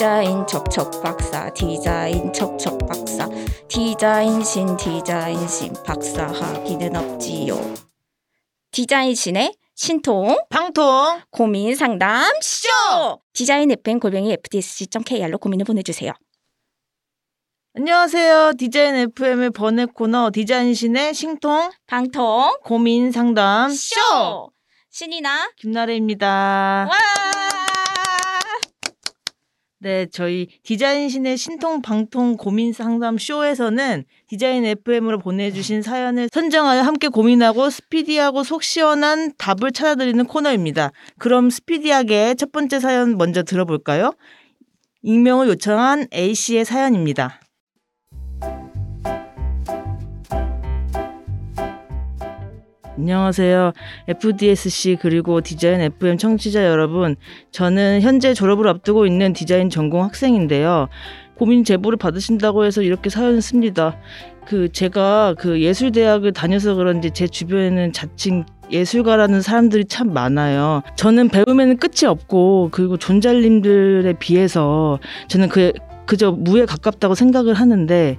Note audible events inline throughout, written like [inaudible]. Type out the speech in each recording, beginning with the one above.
디자인 척척 박사 디자인 척척 박사 디자인 신 디자인 신 박사 하기는 없지요. 디자인 신의 신통 방통 고민 상담 쇼! 디자인 FM 골뱅이 fdsc.kr로 고민을 보내주세요. 안녕하세요. 디자인 FM의 번외 코너 디자인신의 신통 방통 고민 상담 쇼! 신이나 김나래입니다. 와 네, 저희 디자인신의 신통 방통 고민 상담 쇼에서는 디자인 FM으로 보내주신 사연을 선정하여 함께 고민하고 스피디하고 속 시원한 답을 찾아드리는 코너입니다. 그럼 스피디하게 첫 번째 사연 먼저 들어볼까요? 익명을 요청한 A씨의 사연입니다. 안녕하세요. FDSC 그리고 디자인 FM 청취자 여러분. 저는 현재 졸업을 앞두고 있는 디자인 전공 학생인데요. 고민 제보를 받으신다고 해서 이렇게 사연을 씁니다. 그 제가 그 예술대학을 다녀서 그런지 제 주변에는 자칭 예술가라는 사람들이 참 많아요. 저는 배움에는 끝이 없고 그리고 존잘님들에 비해서 저는 그 그저 무에 가깝다고 생각을 하는데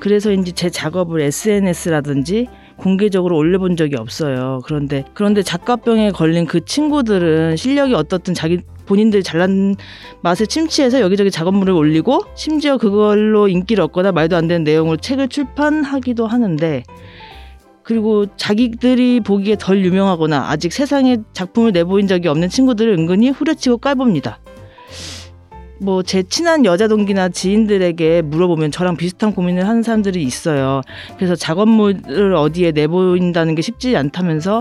그래서인지 제 작업을 SNS라든지 공개적으로 올려본 적이 없어요. 그런데 그런데 작가병에 걸린 그 친구들은 실력이 어떻든 자기 본인들이 잘난 맛에 침취해서 여기저기 작업물을 올리고 심지어 그걸로 인기를 얻거나 말도 안 되는 내용으로 책을 출판하기도 하는데 그리고 자기들이 보기에 덜 유명하거나 아직 세상에 작품을 내보인 적이 없는 친구들을 은근히 후려치고 깔봅니다. 뭐 제 친한 여자 동기나 지인들에게 물어보면 저랑 비슷한 고민을 하는 사람들이 있어요. 그래서 작업물을 어디에 내보인다는 게 쉽지 않다면서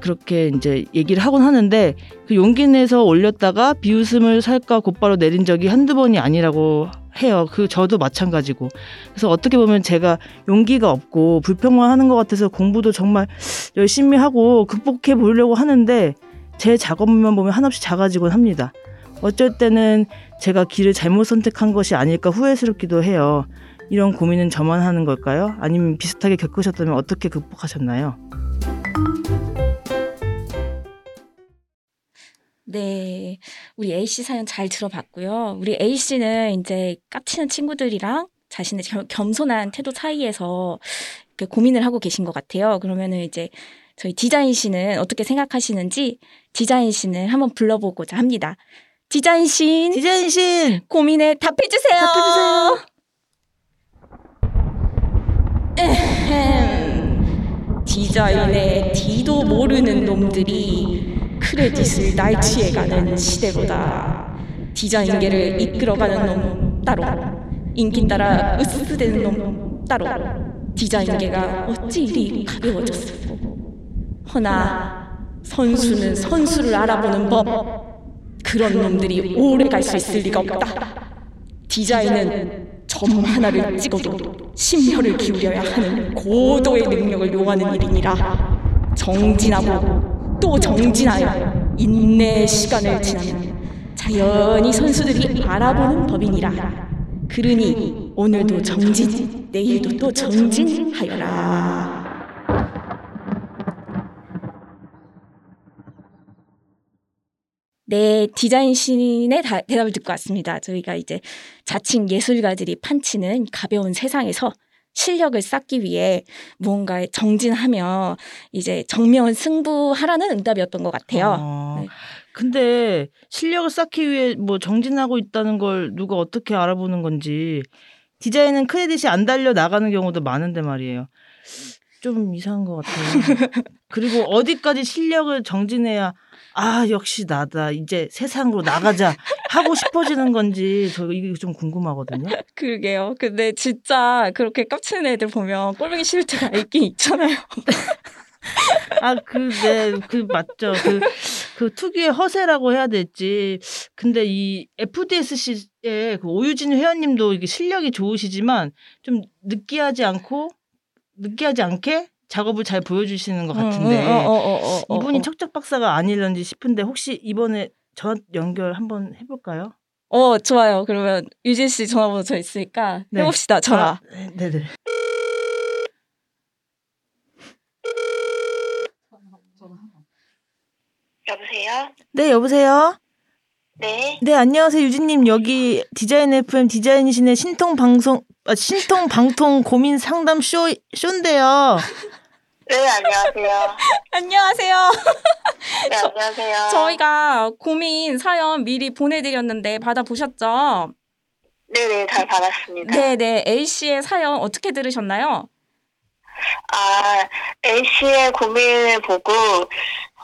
그렇게 이제 얘기를 하곤 하는데 그 용기 내서 올렸다가 비웃음을 살까 곧바로 내린 적이 한두 번이 아니라고 해요. 그 저도 마찬가지고. 그래서 어떻게 보면 제가 용기가 없고 불평만 하는 것 같아서 공부도 정말 열심히 하고 극복해 보려고 하는데 제 작업물만 보면 한없이 작아지곤 합니다. 어쩔 때는 제가 길을 잘못 선택한 것이 아닐까 후회스럽기도 해요. 이런 고민은 저만 하는 걸까요? 아니면 비슷하게 겪으셨다면 어떻게 극복하셨나요? 네, 우리 A 씨 사연 잘 들어봤고요. 우리 A 씨는 이제 깝치는 친구들이랑 자신의 겸- 겸손한 태도 사이에서 이렇게 고민을 하고 계신 것 같아요. 그러면은 이제 저희 디자인 씨는 어떻게 생각하시는지 디자인 씨는 한번 불러보고자 합니다. 디자인 씨 디자인신 고민에 답해주세요. 답해주세요. 에헴. 디자인의 D도 모르는 놈들이 크레딧을 날치해가는 시대로다. 디자인계를 이끌어가는 놈 따로, 인기 따라 으스스대는 놈 따로. 디자인계가 어찌 이리 가벼워졌을꼬. 허나 선수는 선수를 알아보는 법. 그런 놈들이 오래 갈 수 있을 리가 없다. 디자인은 점 하나를 찍어도 심혈을 기울여야 하는 고도의 능력을 요하는 일이니라. 정진하고 또 정진하여 인내의 시간을 지나면 자연히 선수들이 알아보는 법이니라. 그러니 오늘도 정진, 내일도 또 정진하여라. 네, 디자인 신의 다- 대답을 듣고 왔습니다. 저희가 이제 자칭 예술가들이 판치는 가벼운 세상에서 실력을 쌓기 위해 무언가에 정진하며 이제 정면 승부하라는 응답이었던 것 같아요. 어, 네. 근데 실력을 쌓기 위해 뭐 정진하고 있다는 걸 누가 어떻게 알아보는 건지 디자인은 크레딧이 안 달려 나가는 경우도 많은데 말이에요. 좀 이상한 것 같아요. [laughs] 그리고 어디까지 실력을 정진해야 아 역시 나다 이제 세상으로 나가자 하고 싶어지는 건지 저 이게 좀 궁금하거든요. 그러게요. 근데 진짜 그렇게 깝치는 애들 보면 꼴보기 싫을 때가 있긴 있잖아요. [laughs] 아, 그, 네, 그, 맞죠. 그, 그 특유의 허세라고 해야 될지. 근데 이 FDSC의 그 오유진 회원님도 이게 실력이 좋으시지만 좀 느끼하지 않고, 느끼하지 않게 작업을 잘 보여주시는 것 같은데. 어, 어, 어, 어, 어, 이분이 어. 척척 박사가 아닐런지 싶은데 혹시 이번에 전화 연결 한번 해볼까요? 어, 좋아요. 그러면 유진 씨 전화번호 저 있으니까 네. 해봅시다. 전화. 아, 네, 네네. 여보세요? 네, 여보세요? 네. 네, 안녕하세요. 유진님. 여기 디자인 FM 디자인신의 신통 방송, 아, 신통 방통 고민 상담 쇼, 쇼인데요. 네, 안녕하세요. [laughs] 안녕하세요. 네, 안녕하세요. 저희가 고민 사연 미리 보내드렸는데 받아보셨죠? 네네, 잘 받았습니다. 네네. A씨의 사연 어떻게 들으셨나요? 아, A씨의 고민을 보고,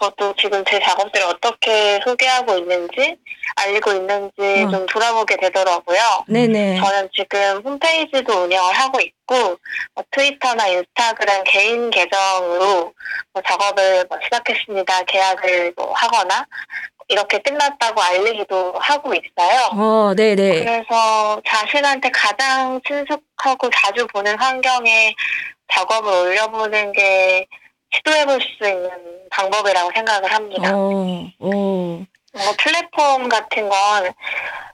저도 지금 제 작업들을 어떻게 소개하고 있는지, 알리고 있는지 어. 좀 돌아보게 되더라고요. 네네. 저는 지금 홈페이지도 운영을 하고 있고, 뭐 트위터나 인스타그램 개인 계정으로 뭐 작업을 뭐 시작했습니다. 계약을 뭐 하거나, 이렇게 끝났다고 알리기도 하고 있어요. 어, 네네. 그래서 자신한테 가장 친숙하고 자주 보는 환경에 작업을 올려보는 게 시도해볼 수 있는 방법이라고 생각을 합니다. 어, 어. 뭔가 플랫폼 같은 건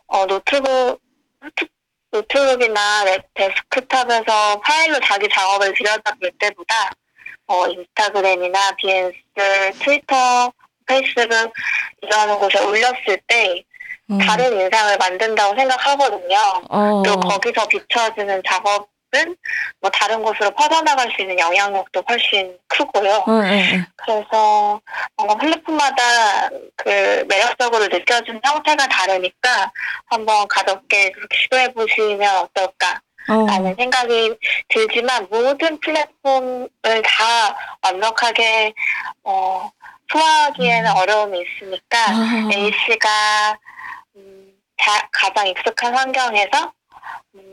어, 노트북, 노트- 노트북이나 lap- 데스크탑에서 파일로 자기 작업을 들여다볼 때보다 어, 인스타그램이나 Behance, 트위터, 페이스북 이런 곳에 올렸을 때 음. 다른 인상을 만든다고 생각하거든요. 어. 또 거기서 비춰지는 작업 은뭐 다른 곳으로 퍼져나갈 수 있는 영향력도 훨씬 크고요. 어, 어. 그래서 뭔가 플랫폼마다 그 매력적으로 느껴지는 형태가 다르니까 한번 가볍게 그렇게 시도해 보시면 어떨까 어. 라는 생각이 들지만 모든 플랫폼을 다 완벽하게 어, 소화하기에는 어려움이 있으니까 아. A씨가 음, 자- 가장 익숙한 환경에서 음,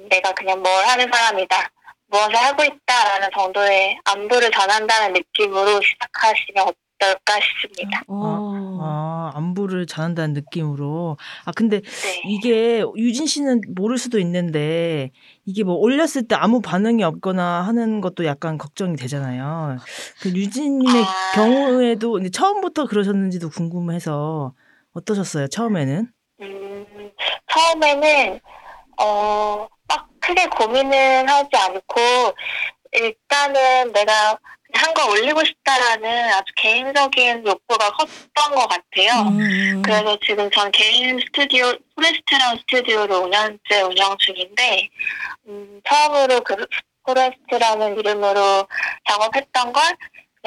내가 그냥 뭘 하는 사람이다. 무엇을 하고 있다라는 정도의 안부를 전한다는 느낌으로 시작하시면 어떨까 싶습니다. 어. 아, 안부를 전한다는 느낌으로. 아, 근데 네. 이게 유진 씨는 모를 수도 있는데 이게 뭐 올렸을 때 아무 반응이 없거나 하는 것도 약간 걱정이 되잖아요. 그 유진님의 아. 경우에도 이제 처음부터 그러셨는지도 궁금해서 어떠셨어요? 처음에는? 음, 처음에는 어, 막 크게 고민은 하지 않고 일단은 내가 한 거 올리고 싶다라는 아주 개인적인 욕구가 컸던 것 같아요. 음. 그래서 지금 전 개인 스튜디오, 포레스트라는 스튜디오를 5년째 운영 중인데, 음, 처음으로 그 포레스트라는 이름으로 작업했던 걸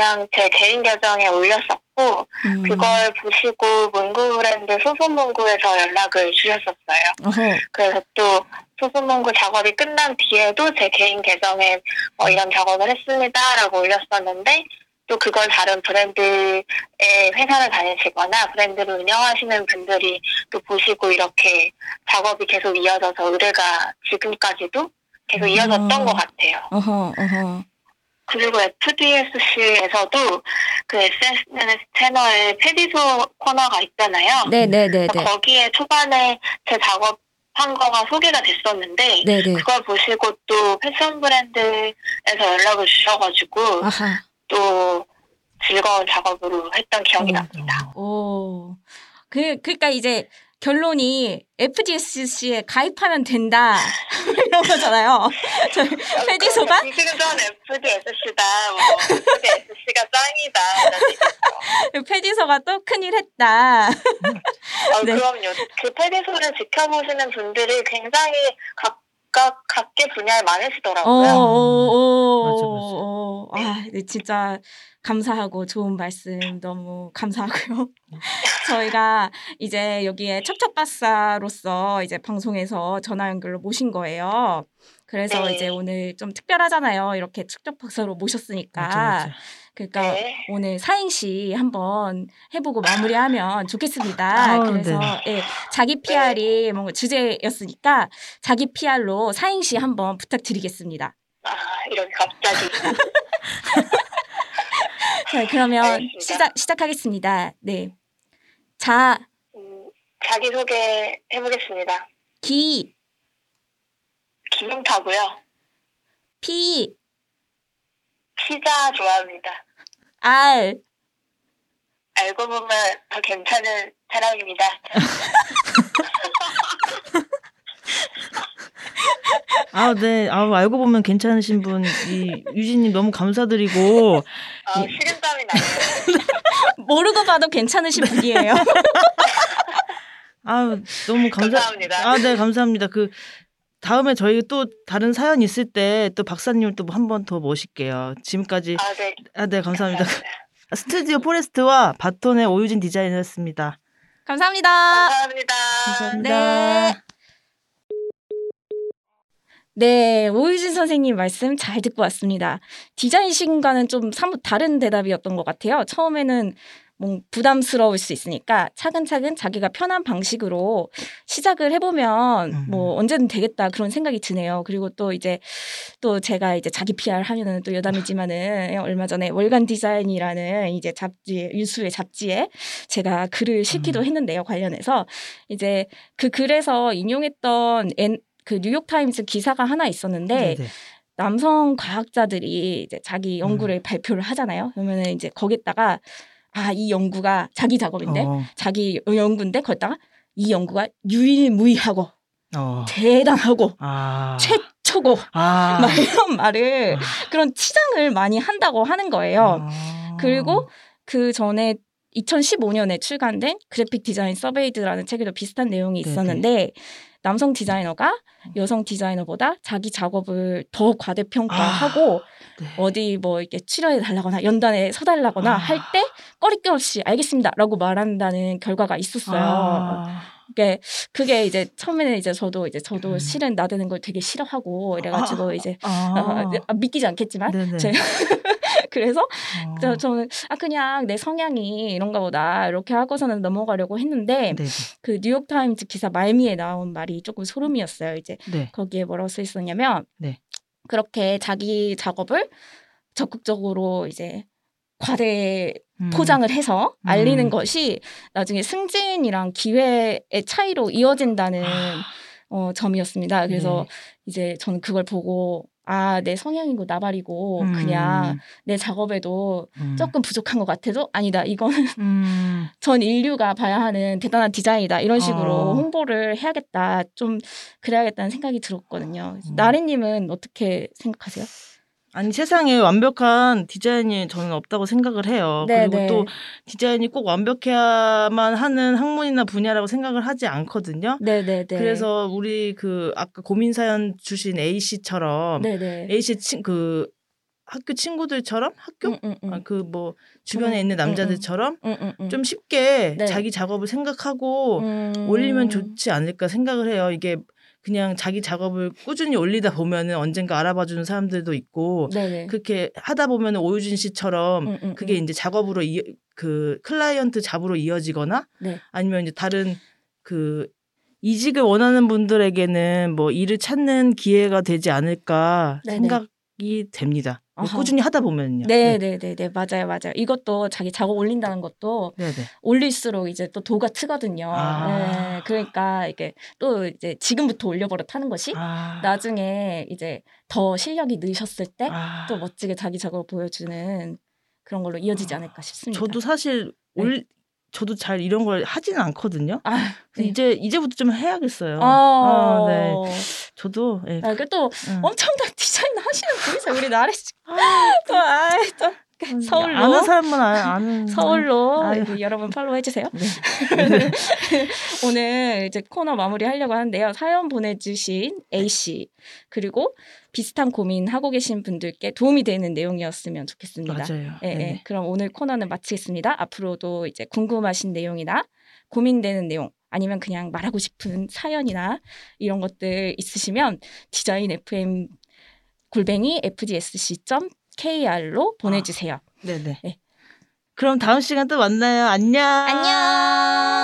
그냥 제 개인 계정에 올렸었고, 음. 그걸 보시고 문구 브랜드 소소문구에서 연락을 주셨었어요. 어허. 그래서 또 소소문구 작업이 끝난 뒤에도 제 개인 계정에 어, 이런 작업을 했습니다라고 올렸었는데 또 그걸 다른 브랜드의 회사를 다니시거나 브랜드를 운영하시는 분들이 또 보시고 이렇게 작업이 계속 이어져서 의뢰가 지금까지도 계속 이어졌던 음. 것 같아요. 어허. 어허. 그리고 FDSC에서도 그 SNS 채널에 페디소 코너가 있잖아요. 네네네네. 거기에 초반에 제 작업 한 거가 소개가 됐었는데 네네. 그걸 보시고 또 패션 브랜드에서 연락을 주셔가지고 아하. 또 즐거운 작업으로 했던 기억이 어. 납니다. 오. 그, 그러니까 이제 결론이 FDSC에 가입하면 된다. [laughs] 이런 거잖아요. [laughs] 저희 페디소가? 지금 저는 FDSC다. 뭐 FDSC가 짱이다. 이런 얘기죠. 페디소가 또 큰일 했다. 어, [laughs] 네. 그럼요. 그 페디소를 지켜보시는 분들이 굉장히 각 각 각계 분야에 어, 많으시더라고요. 오, 오, 맞아, 오, 오. 아, 네, 진짜 감사하고 좋은 말씀 너무 감사하고요. [laughs] 저희가 이제 여기에 첩첩박사로서 이제 방송에서 전화 연결로 모신 거예요. 그래서 네. 이제 오늘 좀 특별하잖아요. 이렇게 첩첩박사로 모셨으니까. 맞아, 맞아. 그러니까 네. 오늘 사행시 한번 해보고 마무리하면 좋겠습니다. 아, 그래서 네. 예, 자기 PR이 뭔가 주제였으니까 자기 PR로 사행시 한번 부탁드리겠습니다. 아, 이렇게 갑자기. [laughs] 자, 그러면 알겠습니다. 시작 시작하겠습니다. 네. 자, 음, 자기 소개 해보겠습니다. 기, 기능타고요. 피, 피자 좋아합니다. 알, 알고 보면 더 괜찮은 사람입니다. [laughs] 아, 네. 아, 알고 보면 괜찮으신 분, 이 유진님 너무 감사드리고, 아, 예. 식은땀이 나요. [laughs] 모르고 봐도 괜찮으신 분이에요. [laughs] 아유 너무 감사. 감사합니다. 아, 네, 감사합니다. 그 다음에 저희 또 다른 사연 있을 때 또 박사님 또한 번 더 모실게요. 지금까지 아, 네. 아, 네, 감사합니다. [laughs] 스튜디오 포레스트와 바톤의 오유진 디자이너였습니다. 감사합니다. 감사합니다. 감사합니다. 네. 네, 오유진 선생님 말씀 잘 듣고 왔습니다. 디자인신과는 좀 사뭇 다른 대답이었던 것 같아요. 처음에는 뭐 부담스러울 수 있으니까 차근차근 자기가 편한 방식으로 시작을 해보면 음. 뭐 언제든 되겠다 그런 생각이 드네요. 그리고 또 이제 또 제가 이제 자기 PR 하면은 또 여담이지만은 얼마 전에 월간 디자인이라는 이제 잡지 유수의 잡지에 제가 글을 실기도 음. 했는데요 관련해서 이제 그 글에서 인용했던 엔, 그 뉴욕 타임스 기사가 하나 있었는데 네, 네. 남성 과학자들이 이제 자기 연구를 음. 발표를 하잖아요. 그러면은 이제 거기다가 아 이 연구가 자기 작업인데 어, 자기 연구인데 거기다가 이 연구가 유일무이하고 어. 대단하고 아. 최초고 아. [laughs] 막 이런 말을 아. 그런 치장을 많이 한다고 하는 거예요. 아. 그리고 그 전에 2015년에 출간된 그래픽 디자인 서베이드라는 책에도 비슷한 내용이 네네. 있었는데 남성 디자이너가 여성 디자이너보다 자기 작업을 더 과대평가하고 네. 어디 뭐 이렇게 출연해 달라거나 연단에 서달라거나 아. 할때 꺼리낌 없이 알겠습니다라고 말한다는 결과가 있었어요. 아. 그게 그게 이제 처음에는 이제 저도 이제 저도 음. 실은 나대는 걸 되게 싫어하고 이래가지고 이제 아. 어, 아, 믿기지 않겠지만 네네. 제가 [laughs] 그래서 어. 저, 저는 아 그냥 내 성향이 이런가 보다 이렇게 하고서는 넘어가려고 했는데 네네. 그 뉴욕 타임즈 기사 말미에 나온 말이 조금 소름이었어요. 이제 네. 거기에 뭐라고 써 있었냐면 네. 그렇게 자기 작업을 적극적으로 이제 과대 음. 포장을 해서 알리는 음. 것이 나중에 승진이랑 기회의 차이로 이어진다는 아. 어, 점이었습니다. 그래서 네. 이제 저는 그걸 보고 아 내 성향이고 나발이고 음. 그냥 내 작업에도 음. 조금 부족한 것 같아도 아니다 이거는 [laughs] 음. 전 인류가 봐야 하는 대단한 디자인이다 이런 식으로 어. 홍보를 해야겠다 좀 그래야겠다는 생각이 들었거든요. 음. 나래님은 어떻게 생각하세요? 아니 세상에 완벽한 디자인이 저는 없다고 생각을 해요. 네, 그리고 네. 또 디자인이 꼭 완벽해야만 하는 학문이나 분야라고 생각을 하지 않거든요. 네네네. 그래서 우리 그 아까 고민 사연 주신 A 씨처럼 네네. A 씨그 학교 친구들처럼 학교 응, 응, 응. 그뭐 주변에 음, 있는 음, 남자들처럼 응. 좀 쉽게 네. 자기 작업을 생각하고 음. 올리면 좋지 않을까 생각을 해요. 이게 그냥 자기 작업을 꾸준히 올리다 보면은 언젠가 알아봐 주는 사람들도 있고 네네. 그렇게 하다 보면 은 오유진 씨처럼 응, 응, 그게 응. 이제 작업으로 이, 그 클라이언트 잡으로 이어지거나 네. 아니면 이제 다른 그 이직을 원하는 분들에게는 뭐 일을 찾는 기회가 되지 않을까 네네. 생각이 됩니다. 뭐 아하. 꾸준히 하다 보면요. 네, 네, 네, 네, 맞아요, 맞아요. 이것도 자기 작업 올린다는 것도 네, 네. 올릴수록 이제 또 도가 트거든요. 아. 네, 그러니까 이게 또 이제 지금부터 올려버릇하는 것이 아. 나중에 이제 더 실력이 느셨을 때또 아. 멋지게 자기 작업을 보여주는 그런 걸로 이어지지 않을까 싶습니다. 저도 사실 네. 올 저도 잘 이런 걸 하지는 않거든요. 아, 네. 이제 이제부터 좀 해야겠어요. 어, 아, 네. 저도 예. 아, 그또 응. 엄청난 디자인 하시는 분이세요, 우리 나래 씨. 아, 또, 아, 또 서울로. 아는 사람만 아- 아는 서울로 아유. 여러분 팔로우 해주세요. 네. [laughs] 오늘 이제 코너 마무리 하려고 하는데요. 사연 보내주신 A 씨 그리고 비슷한 고민 하고 계신 분들께 도움이 되는 내용이었으면 좋겠습니다. 맞아요. 예, 예. 네네. 그럼 오늘 코너는 마치겠습니다. 앞으로도 이제 궁금하신 내용이나 고민되는 내용 아니면 그냥 말하고 싶은 사연이나 이런 것들 있으시면 디자인 FM 골뱅이 fgsc.kr로 보내주세요. 네네. 네. 그럼 다음 시간 또 만나요. 안녕. 안녕.